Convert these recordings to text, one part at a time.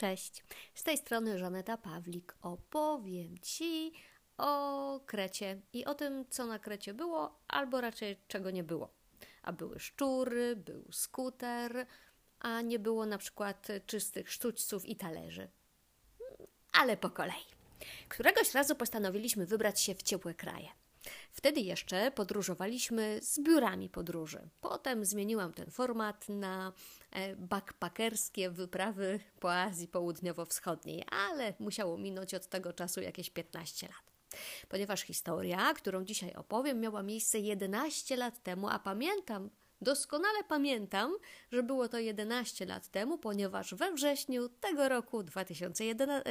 Cześć, z tej strony Żaneta Pawlik. Opowiem Ci o Krecie i o tym, co na Krecie było, albo raczej czego nie było. A były szczury, był skuter, a nie było na przykład czystych sztućców i talerzy. Ale po kolei. Któregoś razu postanowiliśmy wybrać się w ciepłe kraje. Wtedy jeszcze podróżowaliśmy z biurami podróży. Potem zmieniłam ten format na e, backpackerskie wyprawy po Azji Południowo-Wschodniej, ale musiało minąć od tego czasu jakieś 15 lat. Ponieważ historia, którą dzisiaj opowiem, miała miejsce 11 lat temu, a pamiętam, Doskonale pamiętam, że było to 11 lat temu, ponieważ we wrześniu tego roku 2021,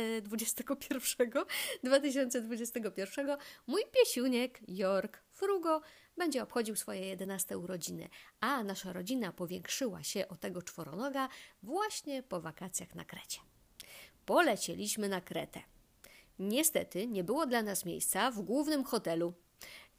2021 mój piesiuniek York Frugo będzie obchodził swoje 11 urodziny, a nasza rodzina powiększyła się o tego czworonoga właśnie po wakacjach na Krecie. Polecieliśmy na Kretę. Niestety nie było dla nas miejsca w głównym hotelu,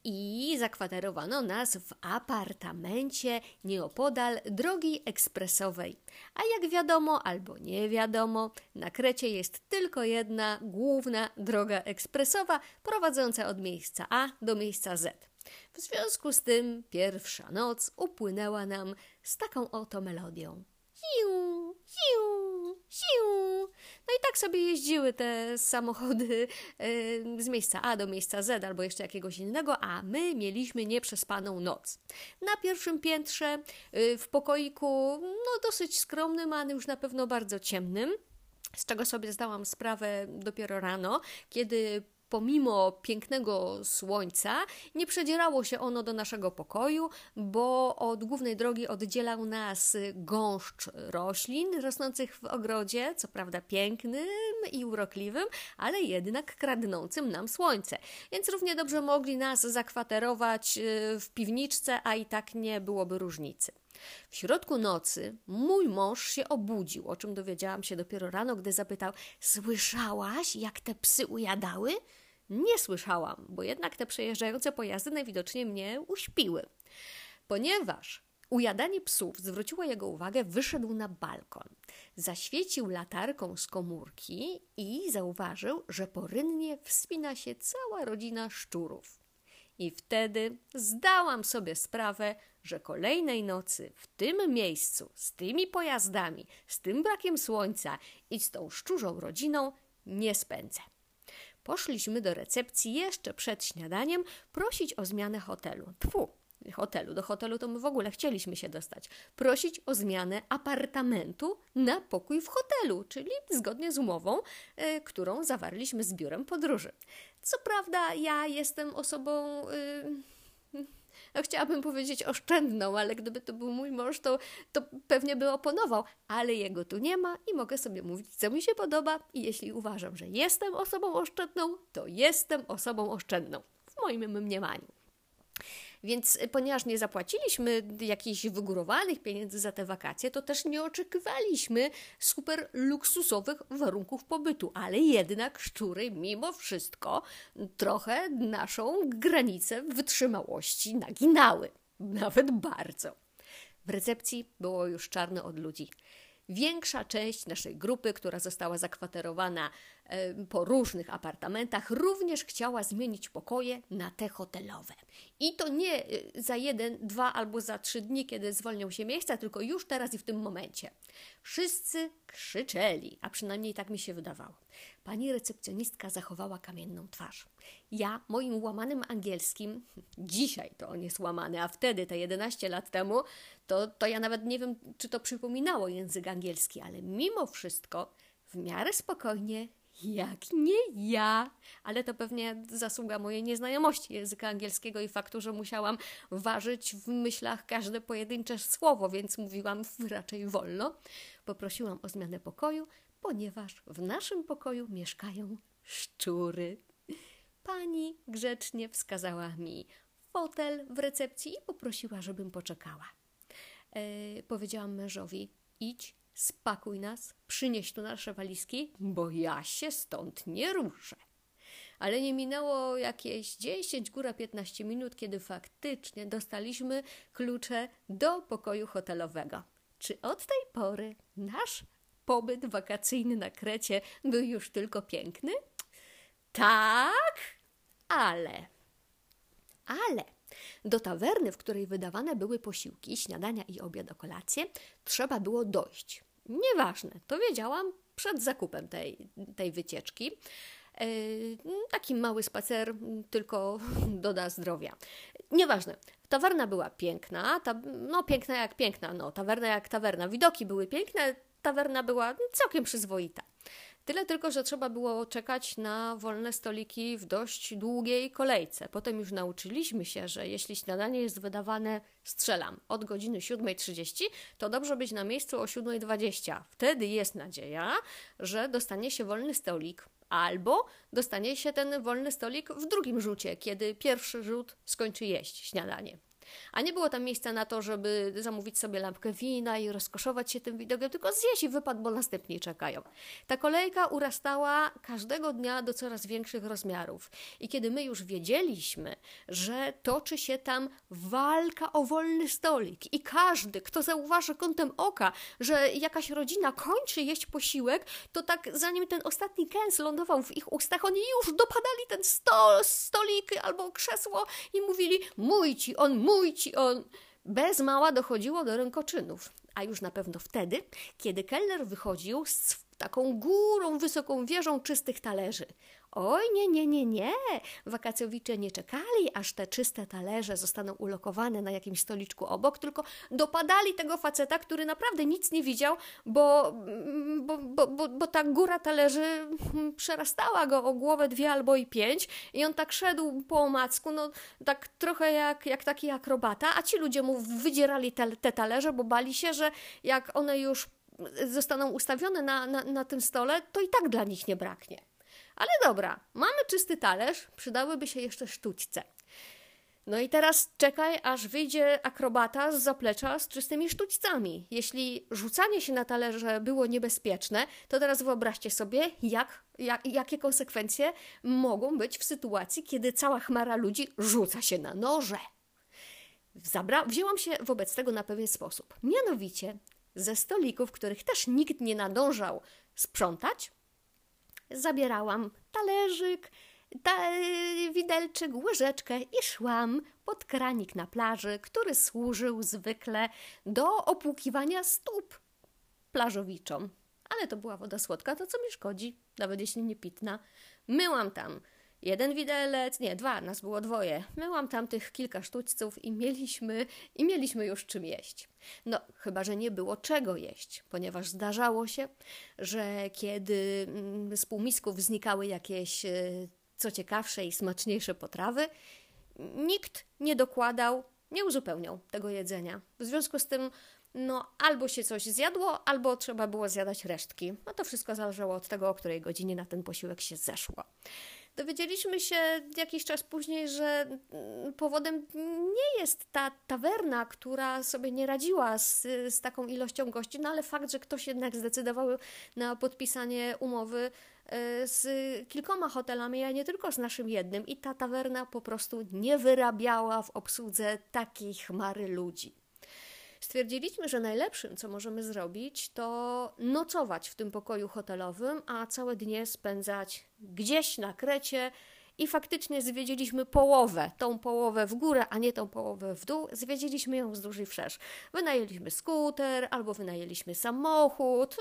i zakwaterowano nas w apartamencie nieopodal drogi ekspresowej. A jak wiadomo albo nie wiadomo, na Krecie jest tylko jedna główna droga ekspresowa prowadząca od miejsca A do miejsca Z. W związku z tym pierwsza noc upłynęła nam z taką oto melodią. Ziu, ziu, ziu. No i tak sobie jeździły te samochody z miejsca A do miejsca Z albo jeszcze jakiegoś innego, a my mieliśmy nieprzespaną noc. Na pierwszym piętrze y, w pokoiku, no dosyć skromnym, ale już na pewno bardzo ciemnym. Z czego sobie zdałam sprawę dopiero rano, kiedy pomimo pięknego słońca, nie przedzierało się ono do naszego pokoju, bo od głównej drogi oddzielał nas gąszcz roślin rosnących w ogrodzie, co prawda pięknym i urokliwym, ale jednak kradnącym nam słońce. Więc równie dobrze mogli nas zakwaterować y, w piwniczce, a i tak nie byłoby różnicy. W środku nocy mój mąż się obudził, o czym dowiedziałam się dopiero rano, gdy zapytał: Słyszałaś, jak te psy ujadały? Nie słyszałam, bo jednak te przejeżdżające pojazdy najwidoczniej mnie uśpiły. Ponieważ ujadanie psów zwróciło jego uwagę, wyszedł na balkon. Zaświecił latarką z komórki i zauważył, że porynnie wspina się cała rodzina szczurów. I wtedy zdałam sobie sprawę, że kolejnej nocy w tym miejscu, z tymi pojazdami, z tym brakiem słońca i z tą szczurzą rodziną nie spędzę. Poszliśmy do recepcji jeszcze przed śniadaniem prosić o zmianę hotelu. Tfu, hotelu. Do hotelu to my w ogóle chcieliśmy się dostać. Prosić o zmianę apartamentu na pokój w hotelu, czyli zgodnie z umową, y, którą zawarliśmy z biurem podróży. Co prawda, ja jestem osobą. Y, no chciałabym powiedzieć oszczędną, ale gdyby to był mój mąż, to, to pewnie by oponował, ale jego tu nie ma i mogę sobie mówić, co mi się podoba. I jeśli uważam, że jestem osobą oszczędną, to jestem osobą oszczędną. W moim mniemaniu. Więc y, ponieważ nie zapłaciliśmy jakichś wygórowanych pieniędzy za te wakacje, to też nie oczekiwaliśmy super luksusowych warunków pobytu, ale jednak szczury mimo wszystko trochę naszą granicę wytrzymałości naginały. Nawet bardzo. W recepcji było już czarno od ludzi. Większa część naszej grupy, która została zakwaterowana po różnych apartamentach, również chciała zmienić pokoje na te hotelowe. I to nie y, za jeden, dwa albo za trzy dni, kiedy zwolnią się miejsca, tylko już teraz i w tym momencie. Wszyscy krzyczeli, a przynajmniej tak mi się wydawało. Pani recepcjonistka zachowała kamienną twarz. Ja, moim łamanym angielskim, dzisiaj to on jest łamany, a wtedy, te 11 lat temu, to, to ja nawet nie wiem, czy to przypominało język angielski, ale mimo wszystko w miarę spokojnie jak nie ja? Ale to pewnie zasługa mojej nieznajomości języka angielskiego i faktu, że musiałam ważyć w myślach każde pojedyncze słowo, więc mówiłam raczej wolno. Poprosiłam o zmianę pokoju, ponieważ w naszym pokoju mieszkają szczury. Pani grzecznie wskazała mi fotel w recepcji i poprosiła, żebym poczekała. E, powiedziałam mężowi: idź spakuj nas, przynieś tu nasze walizki, bo ja się stąd nie ruszę. Ale nie minęło jakieś 10, góra 15 minut, kiedy faktycznie dostaliśmy klucze do pokoju hotelowego. Czy od tej pory nasz pobyt wakacyjny na Krecie był już tylko piękny? Tak, ale. Ale do tawerny, w której wydawane były posiłki, śniadania i obiad o kolację, trzeba było dojść. Nieważne, to wiedziałam przed zakupem tej, tej wycieczki. E, taki mały spacer tylko doda zdrowia. Nieważne. Tawerna była piękna, ta, no piękna jak piękna, no tawerna jak tawerna. Widoki były piękne, tawerna była całkiem przyzwoita. Tyle tylko, że trzeba było czekać na wolne stoliki w dość długiej kolejce. Potem już nauczyliśmy się, że jeśli śniadanie jest wydawane, strzelam, od godziny 7.30, to dobrze być na miejscu o 7.20. Wtedy jest nadzieja, że dostanie się wolny stolik. Albo dostanie się ten wolny stolik w drugim rzucie, kiedy pierwszy rzut skończy jeść śniadanie. A nie było tam miejsca na to, żeby zamówić sobie lampkę wina i rozkoszować się tym widokiem, tylko zjeść i wypad, bo następni czekają. Ta kolejka urastała każdego dnia do coraz większych rozmiarów. I kiedy my już wiedzieliśmy, że toczy się tam walka o wolny stolik i każdy, kto zauważy kątem oka, że jakaś rodzina kończy jeść posiłek, to tak zanim ten ostatni kęs lądował w ich ustach, oni już dopadali ten sto, stolik albo krzesło i mówili, mój ci on, mój mój ci on. Bez mała dochodziło do rękoczynów, a już na pewno wtedy, kiedy kelner wychodził z taką górą, wysoką wieżą czystych talerzy. Oj, nie, nie, nie, nie. Wakacjowicze nie czekali, aż te czyste talerze zostaną ulokowane na jakimś stoliczku obok, tylko dopadali tego faceta, który naprawdę nic nie widział, bo, bo, bo, bo, bo ta góra talerzy przerastała go o głowę dwie albo i pięć i on tak szedł po omacku, no tak trochę jak, jak taki akrobata, a ci ludzie mu wydzierali te, te talerze, bo bali się, że jak one już zostaną ustawione na, na, na tym stole, to i tak dla nich nie braknie. Ale dobra, mamy czysty talerz, przydałyby się jeszcze sztućce. No i teraz czekaj, aż wyjdzie akrobata z zaplecza z czystymi sztućcami. Jeśli rzucanie się na talerze było niebezpieczne, to teraz wyobraźcie sobie, jak, jak, jakie konsekwencje mogą być w sytuacji, kiedy cała chmara ludzi rzuca się na noże. Zabra wzięłam się wobec tego na pewien sposób. Mianowicie ze stolików, których też nikt nie nadążał sprzątać, zabierałam talerzyk, ta, widelczyk, łyżeczkę i szłam pod kranik na plaży, który służył zwykle do opłukiwania stóp plażowiczom. Ale to była woda słodka, to co mi szkodzi, nawet jeśli nie pitna. Myłam tam jeden widelec, nie, dwa, nas było dwoje. Myłam tam tych kilka sztućców i mieliśmy, i mieliśmy już czym jeść. No, chyba, że nie było czego jeść, ponieważ zdarzało się, że kiedy mm, z półmisków znikały jakieś e, co ciekawsze i smaczniejsze potrawy, nikt nie dokładał, nie uzupełniał tego jedzenia. W związku z tym, no, albo się coś zjadło, albo trzeba było zjadać resztki. No to wszystko zależało od tego, o której godzinie na ten posiłek się zeszło. Dowiedzieliśmy się jakiś czas później, że mm, powodem nie jest ta tawerna, która sobie nie radziła z, z taką ilością gości, no ale fakt, że ktoś jednak zdecydował na podpisanie umowy e, z kilkoma hotelami, a nie tylko z naszym jednym, i ta tawerna po prostu nie wyrabiała w obsłudze takiej chmary ludzi. Stwierdziliśmy, że najlepszym, co możemy zrobić, to nocować w tym pokoju hotelowym, a całe dnie spędzać gdzieś na Krecie. I faktycznie zwiedziliśmy połowę, tą połowę w górę, a nie tą połowę w dół. Zwiedziliśmy ją wzdłuż i wszerz. Wynajęliśmy skuter albo wynajęliśmy samochód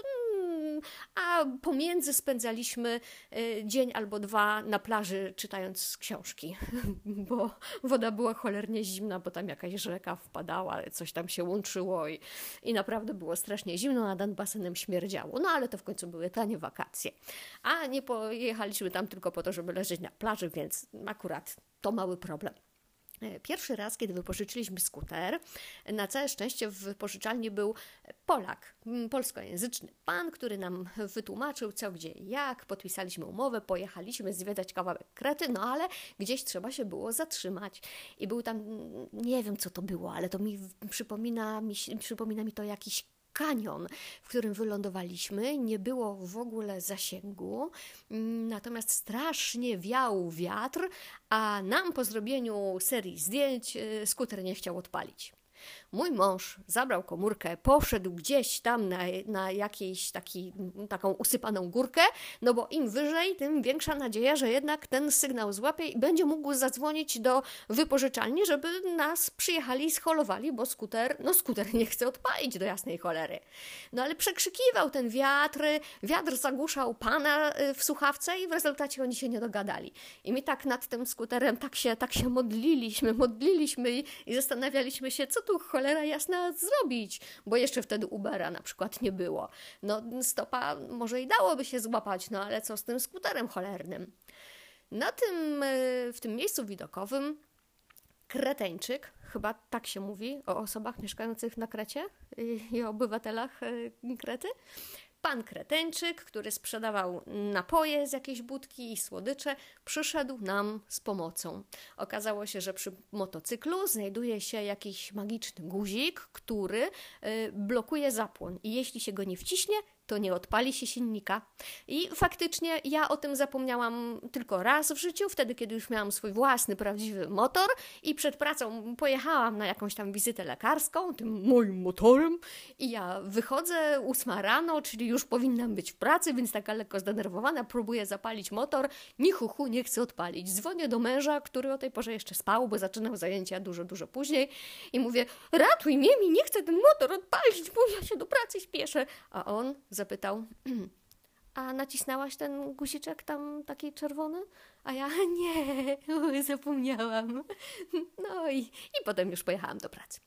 a pomiędzy spędzaliśmy e, dzień albo dwa na plaży czytając książki, bo woda była cholernie zimna, bo tam jakaś rzeka wpadała, coś tam się łączyło i, i naprawdę było strasznie zimno, nad basenem śmierdziało. No ale to w końcu były tanie wakacje. A nie pojechaliśmy tam tylko po to, żeby leżeć na plaży, więc akurat to mały problem. E, pierwszy raz, kiedy wypożyczyliśmy skuter, na całe szczęście w wypożyczalni był Polak, polskojęzyczny pan, który nam wytłumaczył co, gdzie i jak. Podpisaliśmy umowę, pojechaliśmy zwiedzać kawałek Krety, no ale gdzieś trzeba się było zatrzymać. I był tam, nie wiem co to było, ale to mi przypomina mi, przypomina mi to jakiś kanion, w którym wylądowaliśmy. Nie było w ogóle zasięgu, mm, natomiast strasznie wiał wiatr, a nam po zrobieniu serii zdjęć e, skuter nie chciał odpalić. Mój mąż zabrał komórkę, poszedł gdzieś tam na, na jakiejś taki, taką usypaną górkę, no bo im wyżej, tym większa nadzieja, że jednak ten sygnał złapie i będzie mógł zadzwonić do wypożyczalni, żeby nas przyjechali i scholowali, bo skuter, no skuter nie chce odpalić do jasnej cholery. No ale przekrzykiwał ten wiatr, wiatr zagłuszał pana y, w słuchawce i w rezultacie oni się nie dogadali. I my tak nad tym skuterem tak się, tak się modliliśmy, modliliśmy i, i zastanawialiśmy się, co tu cholera jasna zrobić, bo jeszcze wtedy Ubera na przykład nie było. No stopa może i dałoby się złapać, no ale co z tym skuterem cholernym? Na tym, y, w tym miejscu widokowym Kreteńczyk, chyba tak się mówi o osobach mieszkających na Krecie i o obywatelach y, Krety, Pan Kreteńczyk, który sprzedawał napoje z jakiejś budki i słodycze, przyszedł nam z pomocą. Okazało się, że przy motocyklu znajduje się jakiś magiczny guzik, który y, blokuje zapłon i jeśli się go nie wciśnie, to nie odpali się silnika. I faktycznie ja o tym zapomniałam tylko raz w życiu, wtedy kiedy już miałam swój własny, prawdziwy motor i przed pracą pojechałam na jakąś tam wizytę lekarską tym moim motorem i ja wychodzę ósma rano, czyli już powinnam być w pracy, więc taka lekko zdenerwowana, próbuję zapalić motor, ni chuchu nie chcę odpalić. Dzwonię do męża, który o tej porze jeszcze spał, bo zaczynał zajęcia dużo, dużo później i mówię, ratuj mnie, mi nie chcę ten motor odpalić, bo ja się do pracy śpieszę. A on zapytał, a nacisnęłaś ten guziczek tam taki czerwony? A ja nie, zapomniałam. No i, i potem już pojechałam do pracy.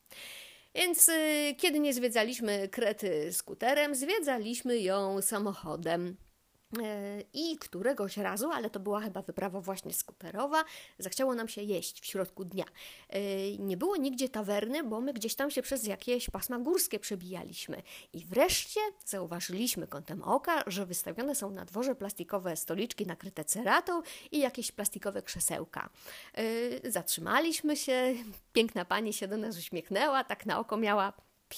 Więc y, kiedy nie zwiedzaliśmy Krety skuterem, zwiedzaliśmy ją samochodem. E, I któregoś razu, ale to była chyba wyprawa właśnie skuterowa, zachciało nam się jeść w środku dnia. E, nie było nigdzie tawerny, bo my gdzieś tam się przez jakieś pasma górskie przebijaliśmy. I wreszcie zauważyliśmy kątem oka, że wystawione są na dworze plastikowe stoliczki nakryte ceratą i jakieś plastikowe krzesełka. E, zatrzymaliśmy się, piękna pani się do nas uśmiechnęła, tak na oko miała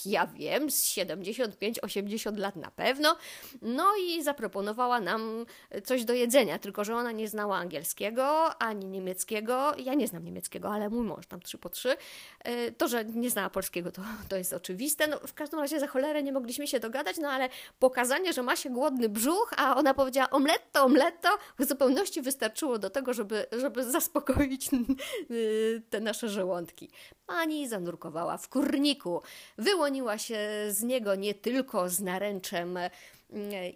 ja wiem, z 75-80 lat na pewno. No i zaproponowała nam coś do jedzenia, tylko że ona nie znała angielskiego ani niemieckiego. Ja nie znam niemieckiego, ale mój mąż tam trzy po trzy. E, to, że nie znała polskiego, to, to jest oczywiste. No, w każdym razie za cholerę nie mogliśmy się dogadać, no ale pokazanie, że ma się głodny brzuch, a ona powiedziała omletto, omletto, w zupełności wystarczyło do tego, żeby, żeby zaspokoić te nasze żołądki. Pani zanurkowała w kurniku. Wyłoniła się z niego nie tylko z naręczem mm,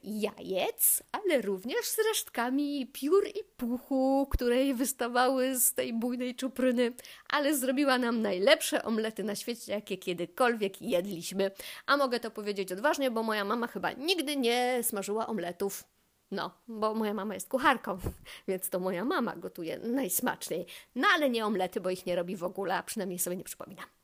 jajec, ale również z resztkami piór i puchu, które wystawały z tej bujnej czupryny, ale zrobiła nam najlepsze omlety na świecie, jakie kiedykolwiek jedliśmy. A mogę to powiedzieć odważnie, bo moja mama chyba nigdy nie smażyła omletów. No, bo moja mama jest kucharką, więc to moja mama gotuje najsmaczniej. No ale nie omlety, bo ich nie robi w ogóle, a przynajmniej sobie nie przypominam.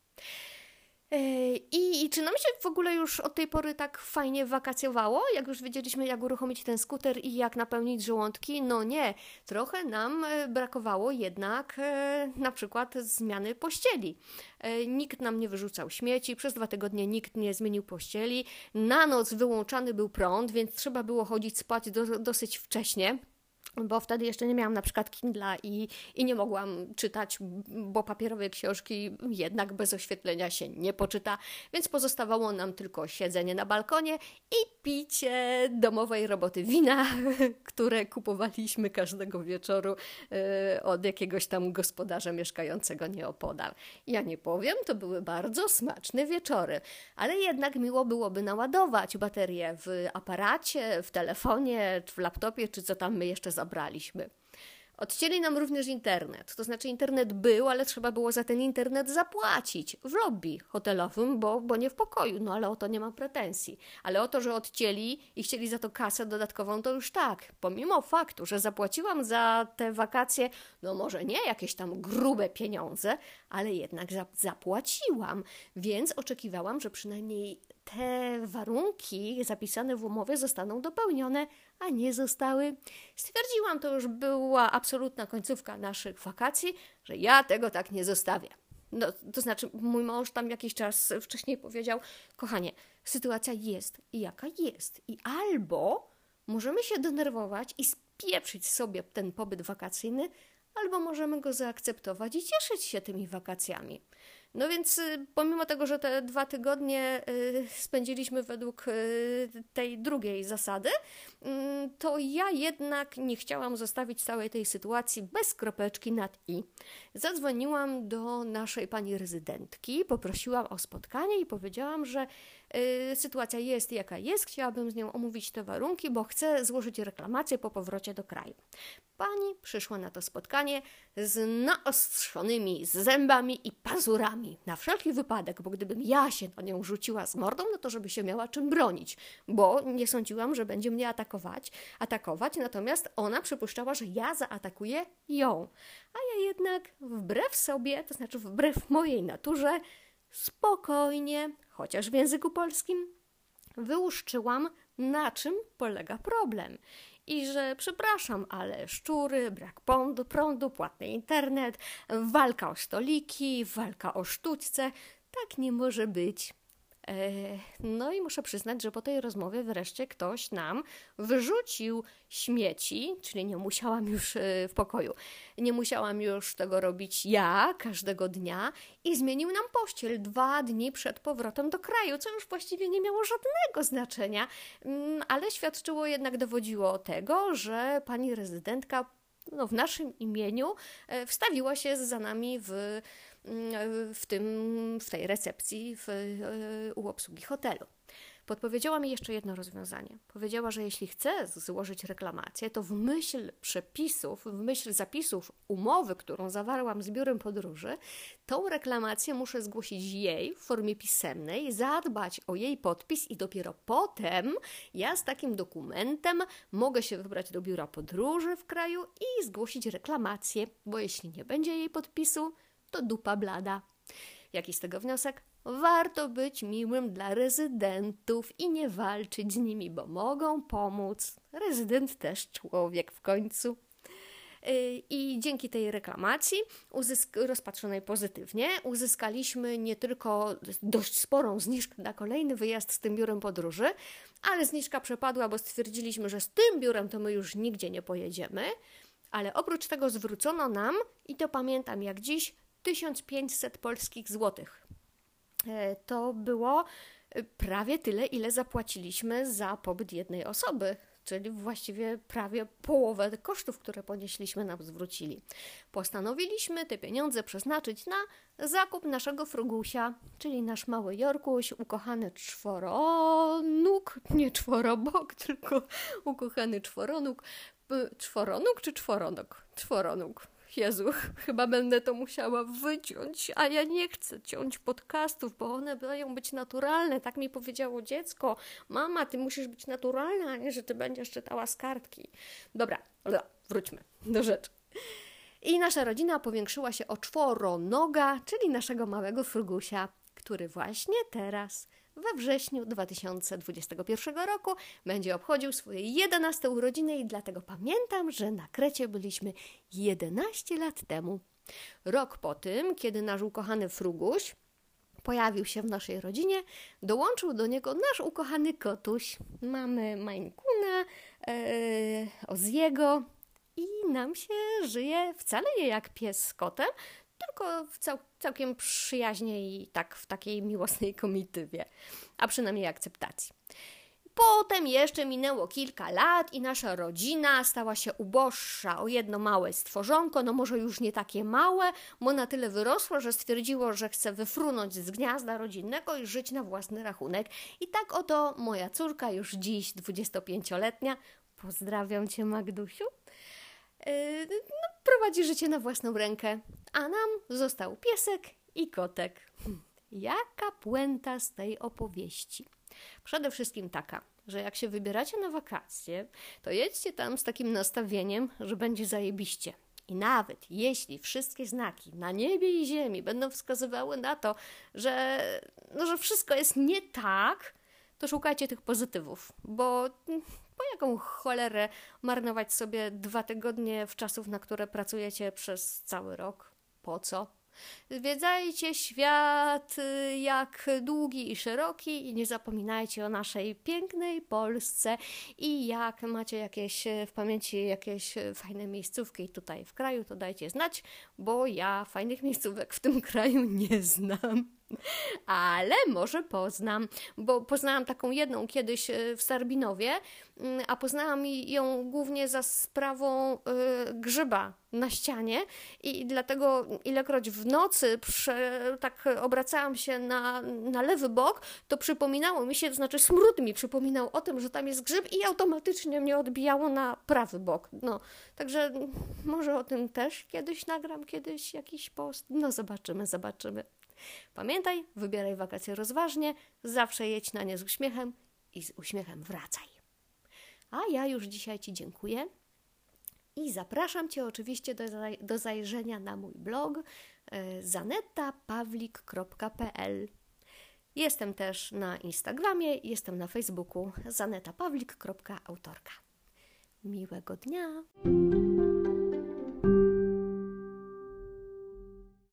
I, I, czy nam się w ogóle już od tej pory tak fajnie wakacjowało? Jak już wiedzieliśmy, jak uruchomić ten skuter i jak napełnić żołądki? No nie, trochę nam e, brakowało jednak e, na przykład zmiany pościeli. E, nikt nam nie wyrzucał śmieci, przez dwa tygodnie nikt nie zmienił pościeli. Na noc wyłączany był prąd, więc trzeba było chodzić spać do, dosyć wcześnie bo wtedy jeszcze nie miałam na przykład Kindla i, i nie mogłam czytać, bo papierowe książki jednak bez oświetlenia się nie poczyta, więc pozostawało nam tylko siedzenie na balkonie i picie domowej roboty wina, które kupowaliśmy każdego wieczoru yy, od jakiegoś tam gospodarza mieszkającego nieopodal. Ja nie powiem, to były bardzo smaczne wieczory, ale jednak miło byłoby naładować baterię w aparacie, w telefonie, w laptopie, czy co tam my jeszcze zabraliśmy zabraliśmy. Odcięli nam również internet. To znaczy, internet był, ale trzeba było za ten internet zapłacić w lobby hotelowym, bo, bo nie w pokoju. No ale o to nie mam pretensji. Ale o to, że odcięli i chcieli za to kasę dodatkową, to już tak. Pomimo faktu, że zapłaciłam za te wakacje, no może nie jakieś tam grube pieniądze, ale jednak zapłaciłam. Więc oczekiwałam, że przynajmniej te warunki zapisane w umowie zostaną dopełnione, a nie zostały. Stwierdziłam, to już była absolutna końcówka naszych wakacji, że ja tego tak nie zostawię. No, to znaczy, mój mąż tam jakiś czas wcześniej powiedział: Kochanie, sytuacja jest jaka jest, i albo możemy się denerwować i spieprzyć sobie ten pobyt wakacyjny, albo możemy go zaakceptować i cieszyć się tymi wakacjami. No więc y, pomimo tego, że te dwa tygodnie y, spędziliśmy według y, tej drugiej zasady, mm, to ja jednak nie chciałam zostawić całej tej sytuacji bez kropeczki nad i. Zadzwoniłam do naszej pani rezydentki, poprosiłam o spotkanie i powiedziałam, że sytuacja jest jaka jest, chciałabym z nią omówić te warunki, bo chcę złożyć reklamację po powrocie do kraju. Pani przyszła na to spotkanie z naostrzonymi zębami i pazurami. Na wszelki wypadek, bo gdybym ja się na nią rzuciła z mordą, no to żeby się miała czym bronić, bo nie sądziłam, że będzie mnie atakować, atakować, natomiast ona przypuszczała, że ja zaatakuję ją. A ja jednak wbrew sobie, to znaczy wbrew mojej naturze, spokojnie, chociaż w języku polskim, wyłuszczyłam, na czym polega problem i że przepraszam, ale szczury, brak prądu, prądu, płatny internet, walka o stoliki, walka o sztućce, tak nie może być. E, no i muszę przyznać, że po tej rozmowie wreszcie ktoś nam wyrzucił śmieci, czyli nie musiałam już e, w pokoju, nie musiałam już tego robić ja każdego dnia i zmienił nam pościel dwa dni przed powrotem do kraju, co już właściwie nie miało żadnego znaczenia, mm, ale świadczyło jednak, dowodziło tego, że pani rezydentka no, w naszym imieniu e, wstawiła się za nami w w, tym, w tej recepcji w, u obsługi hotelu. Podpowiedziała mi jeszcze jedno rozwiązanie. Powiedziała, że jeśli chcę złożyć reklamację, to w myśl przepisów, w myśl zapisów umowy, którą zawarłam z biurem podróży, tą reklamację muszę zgłosić jej w formie pisemnej, zadbać o jej podpis i dopiero potem ja z takim dokumentem mogę się wybrać do biura podróży w kraju i zgłosić reklamację, bo jeśli nie będzie jej podpisu, to dupa blada. Jaki z tego wniosek? Warto być miłym dla rezydentów i nie walczyć z nimi, bo mogą pomóc. Rezydent też człowiek w końcu. Y, I dzięki tej reklamacji, rozpatrzonej pozytywnie, uzyskaliśmy nie tylko dość sporą zniżkę na kolejny wyjazd z tym biurem podróży, ale zniżka przepadła, bo stwierdziliśmy, że z tym biurem to my już nigdzie nie pojedziemy. Ale oprócz tego zwrócono nam, i to pamiętam jak dziś, 1500 polskich złotych. E, to było e, prawie tyle, ile zapłaciliśmy za pobyt jednej osoby, czyli właściwie prawie połowę kosztów, które ponieśliśmy, nam zwrócili. Postanowiliśmy te pieniądze przeznaczyć na zakup naszego frugusia, czyli nasz mały Jorkuś, ukochany czworonóg, nie czworobok, tylko ukochany czworonóg. Czworonóg czy czworonóg? Czworonóg. Jezu, chyba będę to musiała wyciąć, a ja nie chcę ciąć podcastów, bo one mają być naturalne. Tak mi powiedziało dziecko. Mama, ty musisz być naturalna, a nie, że ty będziesz czytała z kartki. Dobra, wróćmy do rzeczy. I nasza rodzina powiększyła się o czworonoga, czyli naszego małego frugusia, który właśnie teraz we wrześniu 2021 roku będzie obchodził swoje 11 urodziny i dlatego pamiętam, że na Krecie byliśmy 11 lat temu. Rok po tym, kiedy nasz ukochany Fruguś pojawił się w naszej rodzinie, dołączył do niego nasz ukochany kotuś. Mamy Mainkuna, e, Oziego i nam się żyje wcale nie jak pies z kotem, tylko cał całkiem przyjaźnie i tak w takiej miłosnej komitywie, a przynajmniej akceptacji. Potem jeszcze minęło kilka lat i nasza rodzina stała się uboższa o jedno małe stworzonko, no może już nie takie małe, bo na tyle wyrosło, że stwierdziło, że chce wyfrunąć z gniazda rodzinnego i żyć na własny rachunek. I tak oto moja córka, już dziś 25-letnia, pozdrawiam Cię Magdusiu, yy, no, prowadzi życie na własną rękę, a nam został piesek i kotek. Jaka puenta z tej opowieści? Przede wszystkim taka, że jak się wybieracie na wakacje, to jedźcie tam z takim nastawieniem, że będzie zajebiście. I nawet jeśli wszystkie znaki na niebie i ziemi będą wskazywały na to, że, no, że wszystko jest nie tak, to szukajcie tych pozytywów, bo po jaką cholerę marnować sobie dwa tygodnie w czasów, na które pracujecie przez cały rok? Po co? Zwiedzajcie świat y, jak długi i szeroki i nie zapominajcie o naszej pięknej Polsce i jak macie jakieś w pamięci jakieś fajne miejscówki tutaj w kraju, to dajcie znać, bo ja fajnych miejscówek w tym kraju nie znam. Ale może poznam, bo poznałam taką jedną kiedyś w Starbinowie, mm, a poznałam ją głównie za sprawą y, grzyba na ścianie i dlatego ilekroć w nocy prze, tak obracałam się na, na lewy bok, to przypominało mi się, to znaczy smród mi przypominał o tym, że tam jest grzyb i automatycznie mnie odbijało na prawy bok. No, także może o tym też kiedyś nagram, kiedyś jakiś post. No zobaczymy, zobaczymy. Pamiętaj, wybieraj wakacje rozważnie, zawsze jedź na nie z uśmiechem i z uśmiechem wracaj. A ja już dzisiaj Ci dziękuję i zapraszam Cię oczywiście do, do zajrzenia na mój blog e, zanetapawlik.pl. Jestem też na Instagramie, jestem na Facebooku zanetapawlik.autorka. Miłego dnia!